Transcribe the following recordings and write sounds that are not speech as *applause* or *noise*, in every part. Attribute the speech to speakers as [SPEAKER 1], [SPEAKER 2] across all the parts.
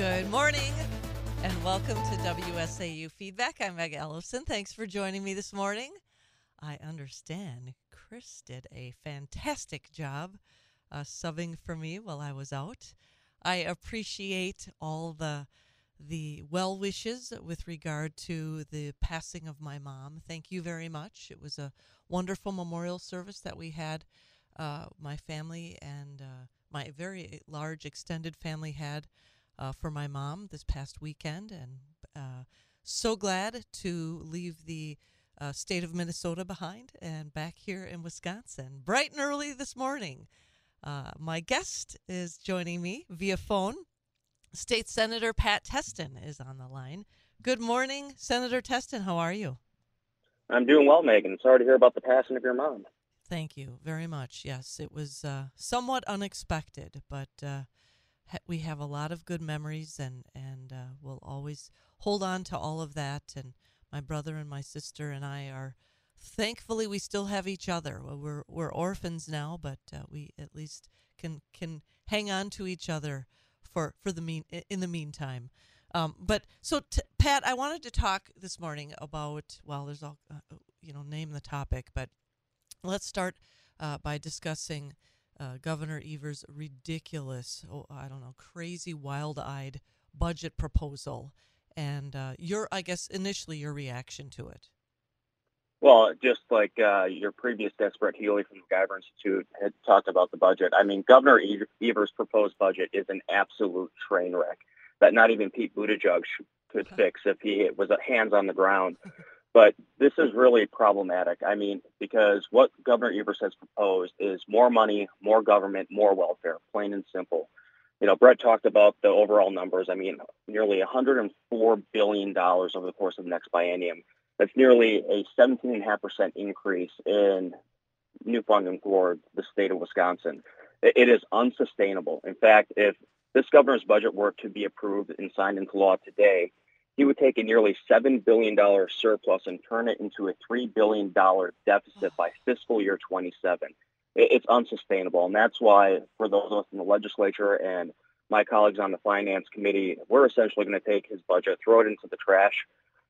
[SPEAKER 1] Good morning and welcome to WSAU Feedback. I'm Meg Ellison. Thanks for joining me this morning. I understand Chris did a fantastic job uh, subbing for me while I was out. I appreciate all the the well wishes with regard to the passing of my mom. Thank you very much. It was a wonderful memorial service that we had. Uh, my family and uh, my very large extended family had uh, for my mom this past weekend, and uh, so glad to leave the uh, state of Minnesota behind and back here in Wisconsin, bright and early this morning. Uh, my guest is joining me via phone. State Senator Pat Testin is on the line. Good morning, Senator Testin. How are you?
[SPEAKER 2] I'm doing well, Megan. Sorry to hear about the passing of your mom.
[SPEAKER 1] Thank you very much. Yes, it was uh, somewhat unexpected, but uh, we have a lot of good memories, and and uh, we'll always hold on to all of that. And my brother and my sister and I are thankfully we still have each other. We're we're orphans now, but uh, we at least can can hang on to each other for for the mean in the meantime. Um, but so t- Pat, I wanted to talk this morning about well, there's all uh, you know, name the topic, but let's start uh, by discussing uh, Governor Evers' ridiculous, oh, I don't know, crazy, wild-eyed budget proposal, and uh, your, I guess, initially your reaction to it.
[SPEAKER 2] Well, just like uh, your previous guest, Healy from the MacIver Institute, had talked about the budget. I mean, Governor Evers' proposed budget is an absolute train wreck that not even Pete Buttigieg could *laughs* fix if he was hands on the ground. But this is really problematic. I mean, because what Governor Evers has proposed is more money, more government, more welfare, plain and simple. You know, Brett talked about the overall numbers. I mean, nearly $104 billion over the course of the next biennium. That's nearly a 17.5% increase in new funding for the state of Wisconsin. It is unsustainable. In fact, if this governor's budget were to be approved and signed into law today, he would take a nearly $7 billion surplus and turn it into a $3 billion deficit by fiscal year 27. It's unsustainable. And that's why, for those of us in the legislature and my colleagues on the finance committee, we're essentially going to take his budget, throw it into the trash,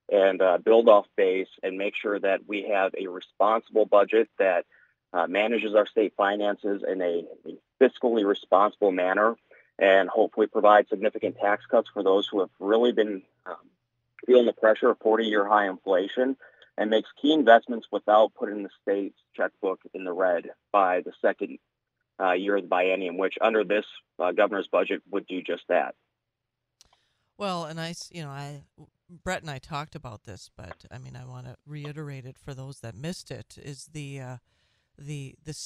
[SPEAKER 2] and uh, build off base and make sure that we have a responsible budget that uh, manages our state finances in a, fiscally responsible manner and hopefully provide significant tax cuts for those who have really been um, feeling the pressure of 40 year high inflation and makes key investments without putting the state's checkbook in the red by the second uh, year of the biennium, which under this uh, governor's budget would do just that.
[SPEAKER 1] Well, and I, you know, I, Brett and I talked about this, but I mean, I want to reiterate it for those that missed it. Is the uh, the the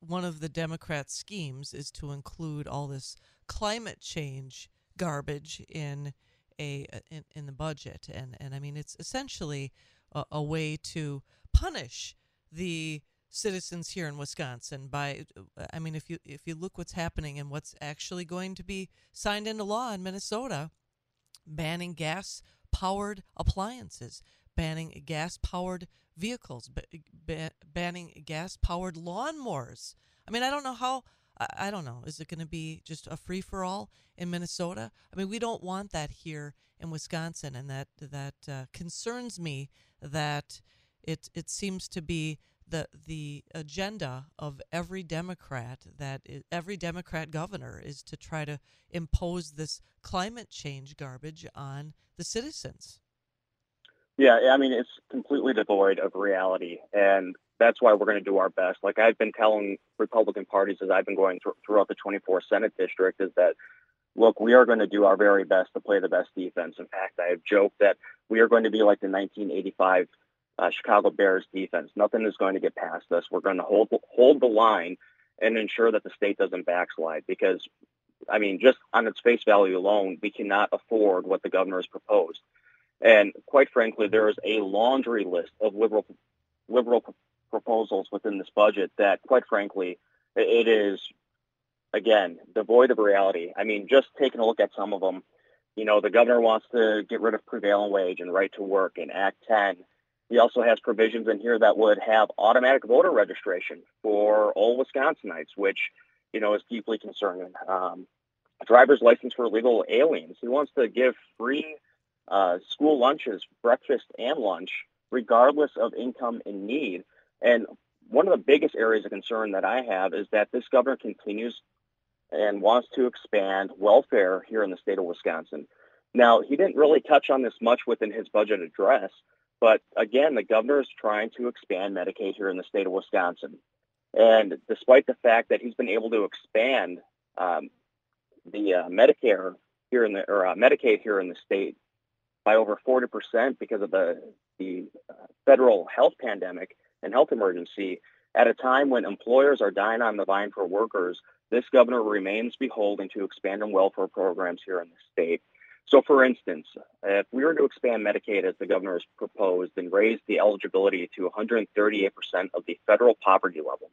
[SPEAKER 1] one of the Democrats' schemes is to include all this climate change garbage in a in, in the budget, and and I mean it's essentially a, a way to punish the citizens here in Wisconsin by uh, I mean if you if you look what's happening and what's actually going to be signed into law in Minnesota banning gas powered appliances banning gas powered vehicles ba- banning gas powered lawnmowers. I mean I don't know how I, don't know. Is it going to be just a free for all in Minnesota? I mean, we don't want that here in Wisconsin, and that that uh, concerns me. That it it seems to be the the agenda of every Democrat that is, every Democrat governor is to try to impose this climate change garbage on the citizens.
[SPEAKER 2] Yeah, I mean it's completely devoid of reality, and that's why we're going to do our best. Like I've been telling Republican parties as I've been going th- throughout the 24th Senate district is that, look, we are going to do our very best to play the best defense. In fact, I have joked that we are going to be like the 1985 uh, Chicago Bears defense. Nothing is going to get past us. We're going to hold hold the line and ensure that the state doesn't backslide because, I mean, just on its face value alone, we cannot afford what the governor has proposed. And quite frankly, there is a laundry list of liberal liberal proposals within this budget that, quite frankly, it is, again, devoid of reality. I mean, just taking a look at some of them, you know, the governor wants to get rid of prevailing wage and right to work in Act 10. He also has provisions in here that would have automatic voter registration for all Wisconsinites, which, you know, is deeply concerning. Um, driver's license for illegal aliens. He wants to give free uh, school lunches, breakfast and lunch, regardless of income and need. And one of the biggest areas of concern that I have is that this governor continues and wants to expand welfare here in the state of Wisconsin. Now, he didn't really touch on this much within his budget address, but again, the governor is trying to expand Medicaid here in the state of Wisconsin. And despite the fact that he's been able to expand um, the uh, Medicare here in the or uh, Medicaid here in the state by over 40% because of the the uh, federal health pandemic and health emergency at a time when employers are dying on the vine for workers this governor remains beholden to expanding welfare programs here in the state. So for instance if we were to expand medicaid as the governor has proposed and raise the eligibility to 138% of the federal poverty level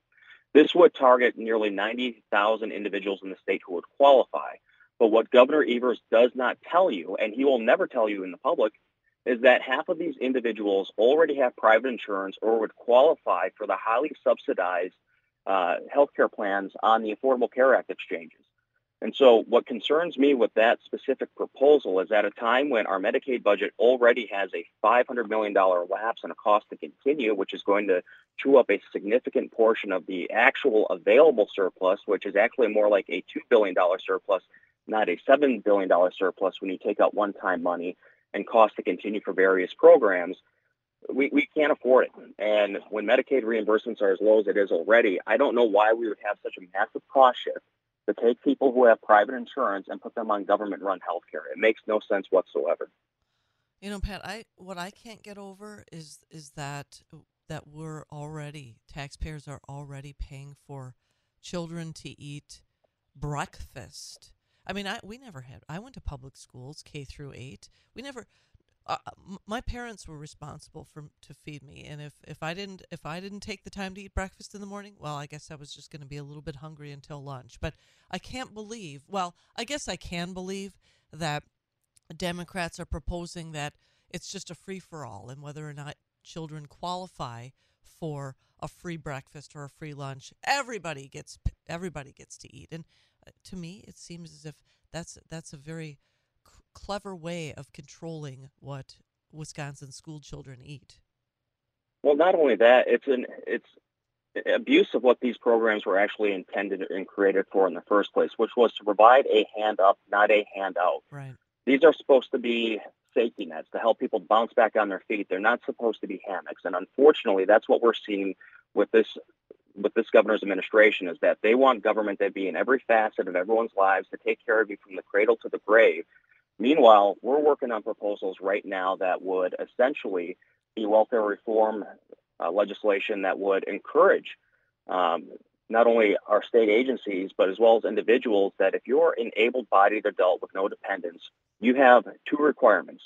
[SPEAKER 2] this would target nearly 90,000 individuals in the state who would qualify. But what Governor Evers does not tell you, and he will never tell you in the public, is that half of these individuals already have private insurance or would qualify for the highly subsidized uh, healthcare plans on the Affordable Care Act exchanges. And so, what concerns me with that specific proposal is at a time when our Medicaid budget already has a $500 million lapse and a cost to continue, which is going to chew up a significant portion of the actual available surplus, which is actually more like a $2 billion surplus not a $7 billion surplus when you take out one time money and cost to continue for various programs, we, we can't afford it. And when Medicaid reimbursements are as low as it is already, I don't know why we would have such a massive cost shift to take people who have private insurance and put them on government run health care. It makes no sense whatsoever.
[SPEAKER 1] You know, Pat, I what I can't get over is is that that we're already taxpayers are already paying for children to eat breakfast I mean, I we never had. I went to public schools, K through eight. We never. Uh, my parents were responsible for to feed me, and if if I didn't if I didn't take the time to eat breakfast in the morning, well, I guess I was just going to be a little bit hungry until lunch. But I can't believe. Well, I guess I can believe that Democrats are proposing that it's just a free for all, and whether or not children qualify for a free breakfast or a free lunch, everybody gets everybody gets to eat. And uh, to me, it seems as if that's that's a very c- clever way of controlling what Wisconsin school children eat.
[SPEAKER 2] Well, not only that, it's an it's abuse of what these programs were actually intended and created for in the first place, which was to provide a hand up, not a handout.
[SPEAKER 1] Right.
[SPEAKER 2] These are supposed to be safety nets to help people bounce back on their feet. They're not supposed to be hammocks, and unfortunately, that's what we're seeing with this with this governor's administration is that they want government to be in every facet of everyone's lives to take care of you from the cradle to the grave. Meanwhile, we're working on proposals right now that would essentially be welfare reform uh, legislation that would encourage um, not only our state agencies, but as well as individuals that if you're an able-bodied adult with no dependents, you have two requirements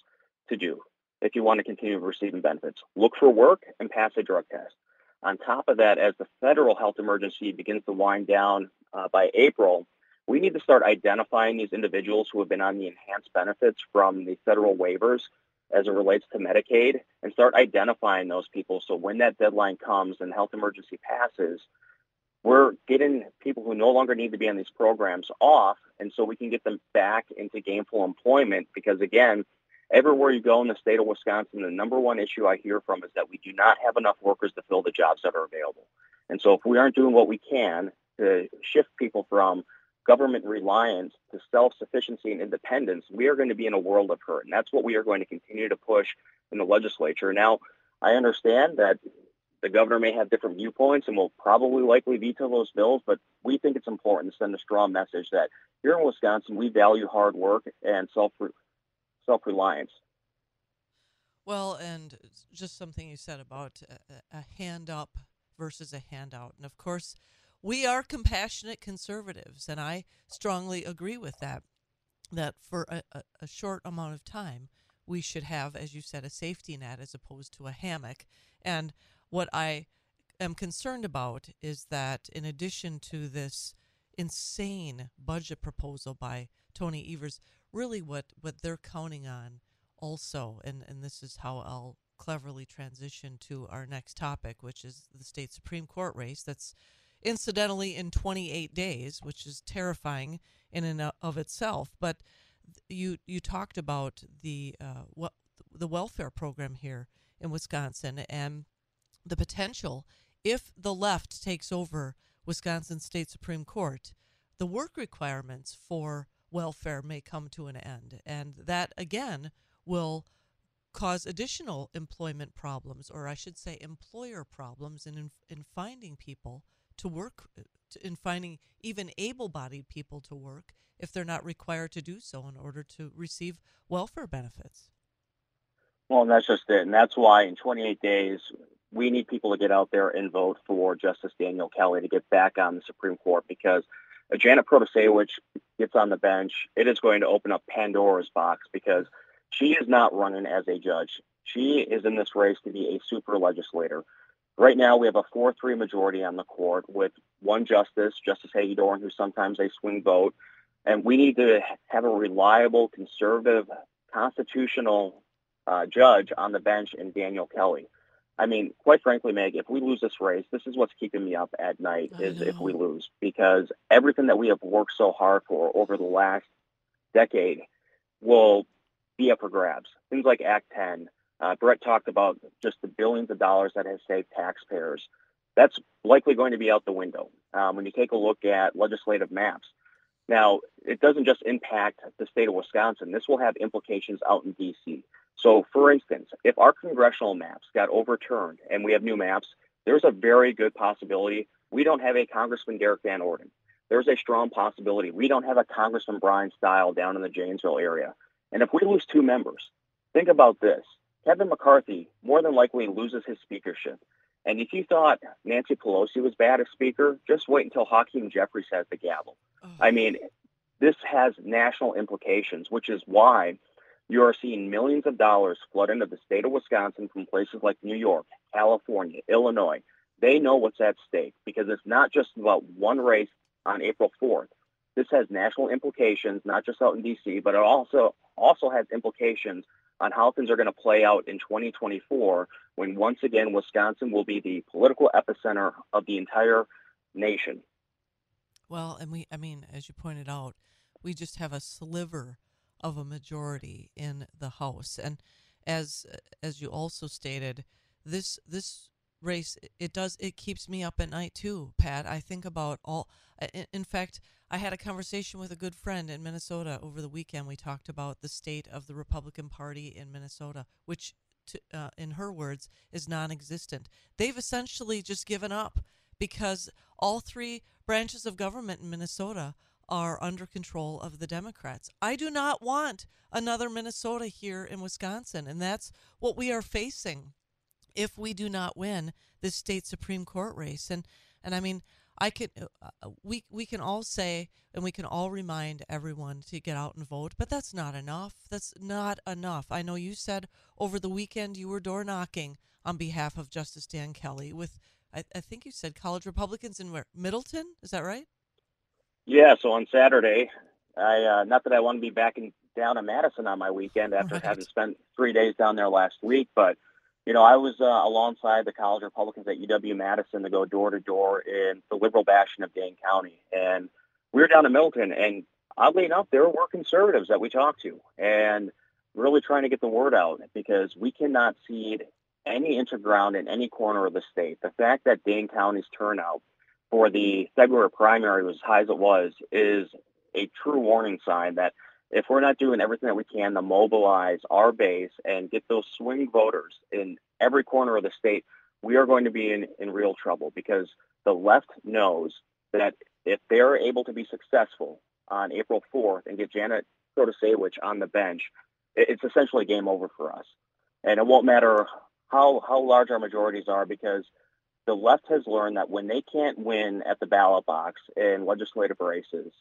[SPEAKER 2] to do if you want to continue receiving benefits. Look for work and pass a drug test. On top of that, as the federal health emergency begins to wind down uh, by April, we need to start identifying these individuals who have been on the enhanced benefits from the federal waivers as it relates to Medicaid and start identifying those people. So when that deadline comes and health emergency passes, we're getting people who no longer need to be on these programs off. And so we can get them back into gainful employment because, again, everywhere you go in the state of Wisconsin, the number one issue I hear from is that we do not have enough workers to fill the jobs that are available. And so if we aren't doing what we can to shift people from government reliance to self-sufficiency and independence, we are going to be in a world of hurt. And that's what we are going to continue to push in the legislature. Now, I understand that the governor may have different viewpoints and will probably likely veto those bills, but we think it's important to send a strong message that here in Wisconsin, we value hard work and self self reliance.
[SPEAKER 1] Well, and just something you said about a, a, hand up versus a handout. And of course, we are compassionate conservatives, and I strongly agree with that. That for a, a, a short amount of time, we should have, as you said, a safety net as opposed to a hammock. And what I am concerned about is that in addition to this insane budget proposal by Tony Evers, really what, what they're counting on also, and, and this is how I'll cleverly transition to our next topic, which is the state Supreme Court race that's incidentally in 28 days, which is terrifying in and of itself. But you you talked about the uh, what the welfare program here in Wisconsin and the potential if the left takes over Wisconsin State Supreme Court, the work requirements for welfare may come to an end, and that again will cause additional employment problems, or I should say, employer problems, in in finding people to work, in finding even able-bodied people to work if they're not required to do so in order to receive welfare benefits.
[SPEAKER 2] Well, that's just it, and that's why in 28 days we need people to get out there and vote for Justice Daniel Kelly to get back on the Supreme Court because Janet Protasiewicz gets on the bench, it is going to open up Pandora's box because she is not running as a judge. She is in this race to be a super legislator. Right now, we have a 4 3 majority on the court with one justice, Justice Hagedorn, who's sometimes a swing vote. And we need to have a reliable, conservative, constitutional uh, judge on the bench in Daniel Kelly. I mean, quite frankly, Meg, if we lose this race, this is what's keeping me up at night is if we lose because everything that we have worked so hard for over the last decade will be up for grabs. Things like Act 10. Uh, Brett talked about just the billions of dollars that has saved taxpayers. That's likely going to be out the window um, when you take a look at legislative maps. Now, it doesn't just impact the state of Wisconsin. This will have implications out in D.C. So, for instance, if our congressional maps got overturned and we have new maps, there's a very good possibility we don't have a Congressman Derrick Van Orden. There's a strong possibility we don't have a Congressman Bryan Steil down in the Janesville area. And if we lose two members, think about this. Kevin McCarthy more than likely loses his speakership. And if you thought Nancy Pelosi was bad as speaker, just wait until Hakeem Jeffries has the gavel. Oh. I mean, this has national implications, which is why you are seeing millions of dollars flood into the state of Wisconsin from places like New York, California, Illinois. They know what's at stake because it's not just about one race on April 4th. This has national implications, not just out in D.C., but it also also has implications on how things are going to play out in 2024 when once again Wisconsin will be the political epicenter of the entire nation.
[SPEAKER 1] Well, and we, I mean, as you pointed out, we just have a sliver of a majority in the House. And as as you also stated, this this race it does it keeps me up at night too, Pat. I think about all. In, fact, I had a conversation with a good friend in Minnesota over the weekend. We talked about the state of the Republican Party in Minnesota, which, to, uh, in her words, is non-existent. They've essentially just given up because all three branches of government in Minnesota are under control of the Democrats. I do not want another Minnesota here in Wisconsin, and that's what we are facing if we do not win this state Supreme Court race. And and I mean, I could uh, uh, we we can all say and we can all remind everyone to get out and vote, but that's not enough. That's not enough. I know you said over the weekend you were door knocking on behalf of Justice Dan Kelly with I, I think you said college Republicans in Middleton. Is that right?
[SPEAKER 2] Yeah, so on Saturday, I uh, not that I want to be back in, down in Madison on my weekend after right. having spent three days down there last week, but you know, I was uh, alongside the college Republicans at UW Madison to go door to door in the liberal bastion of Dane County, and we were down in Milton, and oddly enough, there were conservatives that we talked to, and really trying to get the word out because we cannot cede any inch of ground in any corner of the state. The fact that Dane County's turnout for the February primary was as high as it was is a true warning sign that if we're not doing everything that we can to mobilize our base and get those swing voters in every corner of the state, we are going to be in, in real trouble because the left knows that if they're able to be successful on April 4th and get Janet Protasiewicz on the bench, it's essentially game over for us. And it won't matter how, how large our majorities are because the left has learned that when they can't win at the ballot box in legislative races,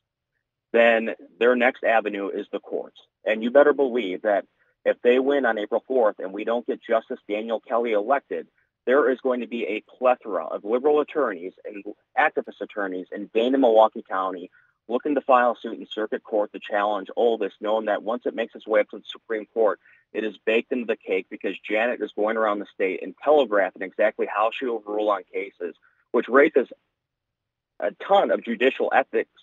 [SPEAKER 2] then their next avenue is the courts. And you better believe that if they win on April 4th and we don't get Justice Daniel Kelly elected, there is going to be a plethora of liberal attorneys and activist attorneys in Dane and Milwaukee County looking to file suit in circuit court to challenge all this, knowing that once it makes its way up to the Supreme Court, it is baked into the cake because Janet is going around the state and telegraphing exactly how she will rule on cases, which raises a ton of judicial ethics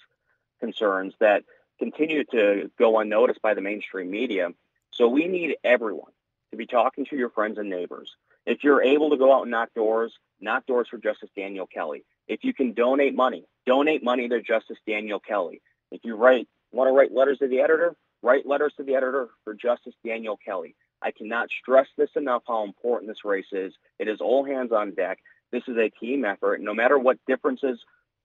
[SPEAKER 2] concerns that continue to go unnoticed by the mainstream media. So we need everyone to be talking to your friends and neighbors. If you're able to go out and knock doors, knock doors for Justice Daniel Kelly. If you can donate money, donate money to Justice Daniel Kelly. If you write want to write letters to the editor, write letters to the editor for Justice Daniel Kelly. I cannot stress this enough how important this race is. It is all hands on deck. This is a team effort. No matter what differences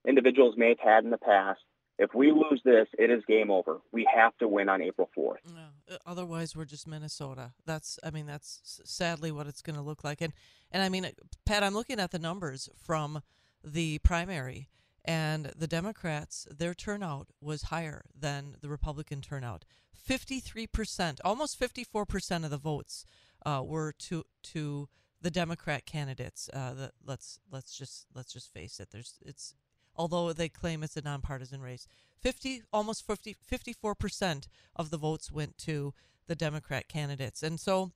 [SPEAKER 2] individuals may have had in the past, if we lose this, it is game over. We have to win on April 4th.
[SPEAKER 1] Uh, otherwise, we're just Minnesota. That's, I mean, that's sadly what it's going to look like. And, and I mean, uh, Pat, I'm looking at the numbers from the primary, and the Democrats, their turnout was higher than the Republican turnout. 53%, almost 54% of the votes uh, were to to the Democrat candidates. Uh, the, let's let's just let's just face it. There's it's although they claim it's a nonpartisan race. 50 almost 50 54% of the votes went to the Democrat candidates. And so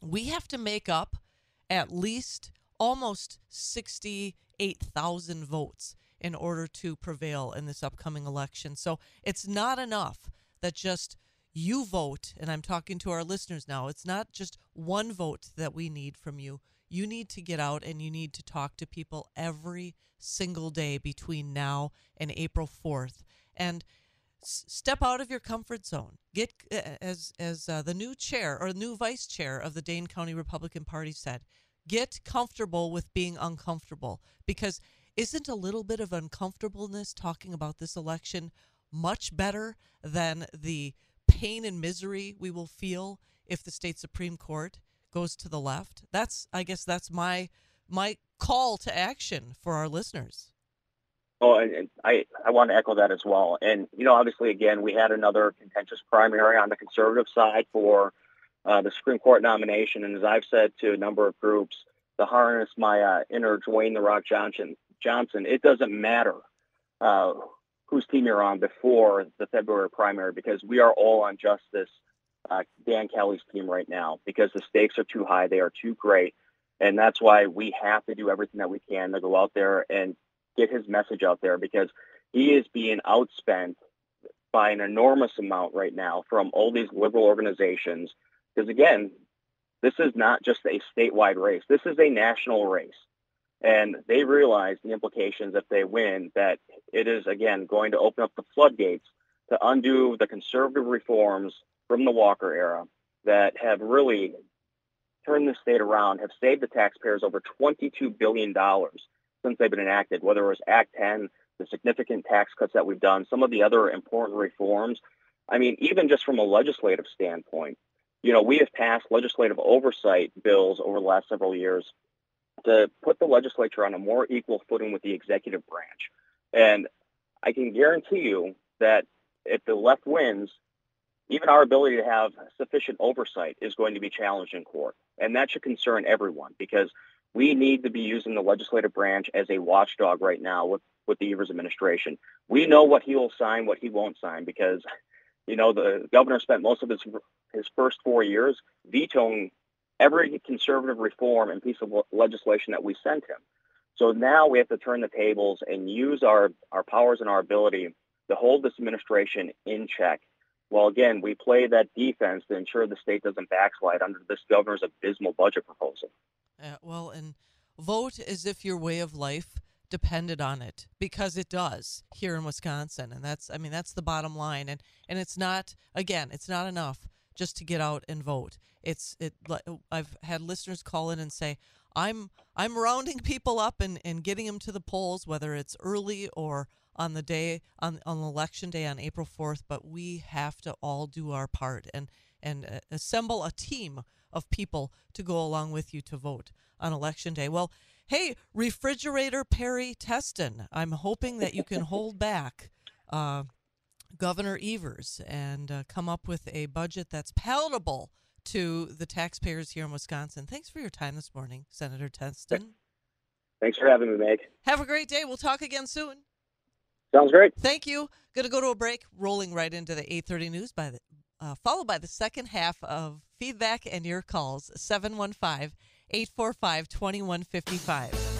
[SPEAKER 1] we have to make up at least almost 68,000 votes in order to prevail in this upcoming election. So it's not enough that just you vote, and I'm talking to our listeners now. It's not just one vote that we need from you. You need to get out and you need to talk to people every single day between now and April 4th. And step out of your comfort zone. Get as as uh, the new chair or new vice chair of the Dane County Republican Party said, get comfortable with being uncomfortable because isn't a little bit of uncomfortableness talking about this election much better than the pain and misery we will feel if the state supreme court goes to the left that's i guess that's my my call to action for our listeners
[SPEAKER 2] Oh, and I, I want to echo that as well. And, you know, obviously, again, we had another contentious primary on the conservative side for uh, the Supreme Court nomination. And as I've said to a number of groups, to harness my uh, inner Dwayne The Rock Johnson, Johnson, it doesn't matter uh, whose team you're on before the February primary because we are all on Justice uh, Dan Kelly's team right now because the stakes are too high. They are too great. And that's why we have to do everything that we can to go out there and get his message out there because he is being outspent by an enormous amount right now from all these liberal organizations. Because again, this is not just a statewide race, this is a national race. And they realize the implications if they win that it is, again, going to open up the floodgates to undo the conservative reforms from the Walker era that have really turned the state around, have saved the taxpayers over $22 billion since they've been enacted, whether it was Act 10, the significant tax cuts that we've done, some of the other important reforms. I mean, even just from a legislative standpoint, you know, we have passed legislative oversight bills over the last several years to put the legislature on a more equal footing with the executive branch. And I can guarantee you that if the left wins, even our ability to have sufficient oversight is going to be challenged in court. And that should concern everyone because we need to be using the legislative branch as a watchdog right now with, with the Evers administration. We know what he will sign, what he won't sign, because you know the governor spent most of his his first four years vetoing every conservative reform and piece of legislation that we sent him. So now we have to turn the tables and use our, our powers and our ability to hold this administration in check. Well, again, we play that defense to ensure the state doesn't backslide under this governor's abysmal budget proposal.
[SPEAKER 1] Uh, well, and vote as if your way of life depended on it because it does here in Wisconsin and that's I mean that's the bottom line and and it's not again it's not enough just to get out and vote. It's it I've had listeners call in and say I'm I'm rounding people up and, and getting them to the polls whether it's early or on the day on on election day on April 4th but we have to all do our part and and uh, assemble a team of people to go along with you to vote on election day. Well, hey, refrigerator Perry Testin, I'm hoping that you can *laughs* hold back uh, Governor Evers and uh, come up with a budget that's palatable to the taxpayers here in Wisconsin. Thanks for your time this morning, Senator Testin.
[SPEAKER 2] Thanks for having me, Meg.
[SPEAKER 1] Have a great day. We'll talk again soon.
[SPEAKER 2] Sounds great.
[SPEAKER 1] Thank you. Going to go to a break. Rolling right into the 8:30 news by the uh, followed by the second half of feedback and your calls 715 845 2155.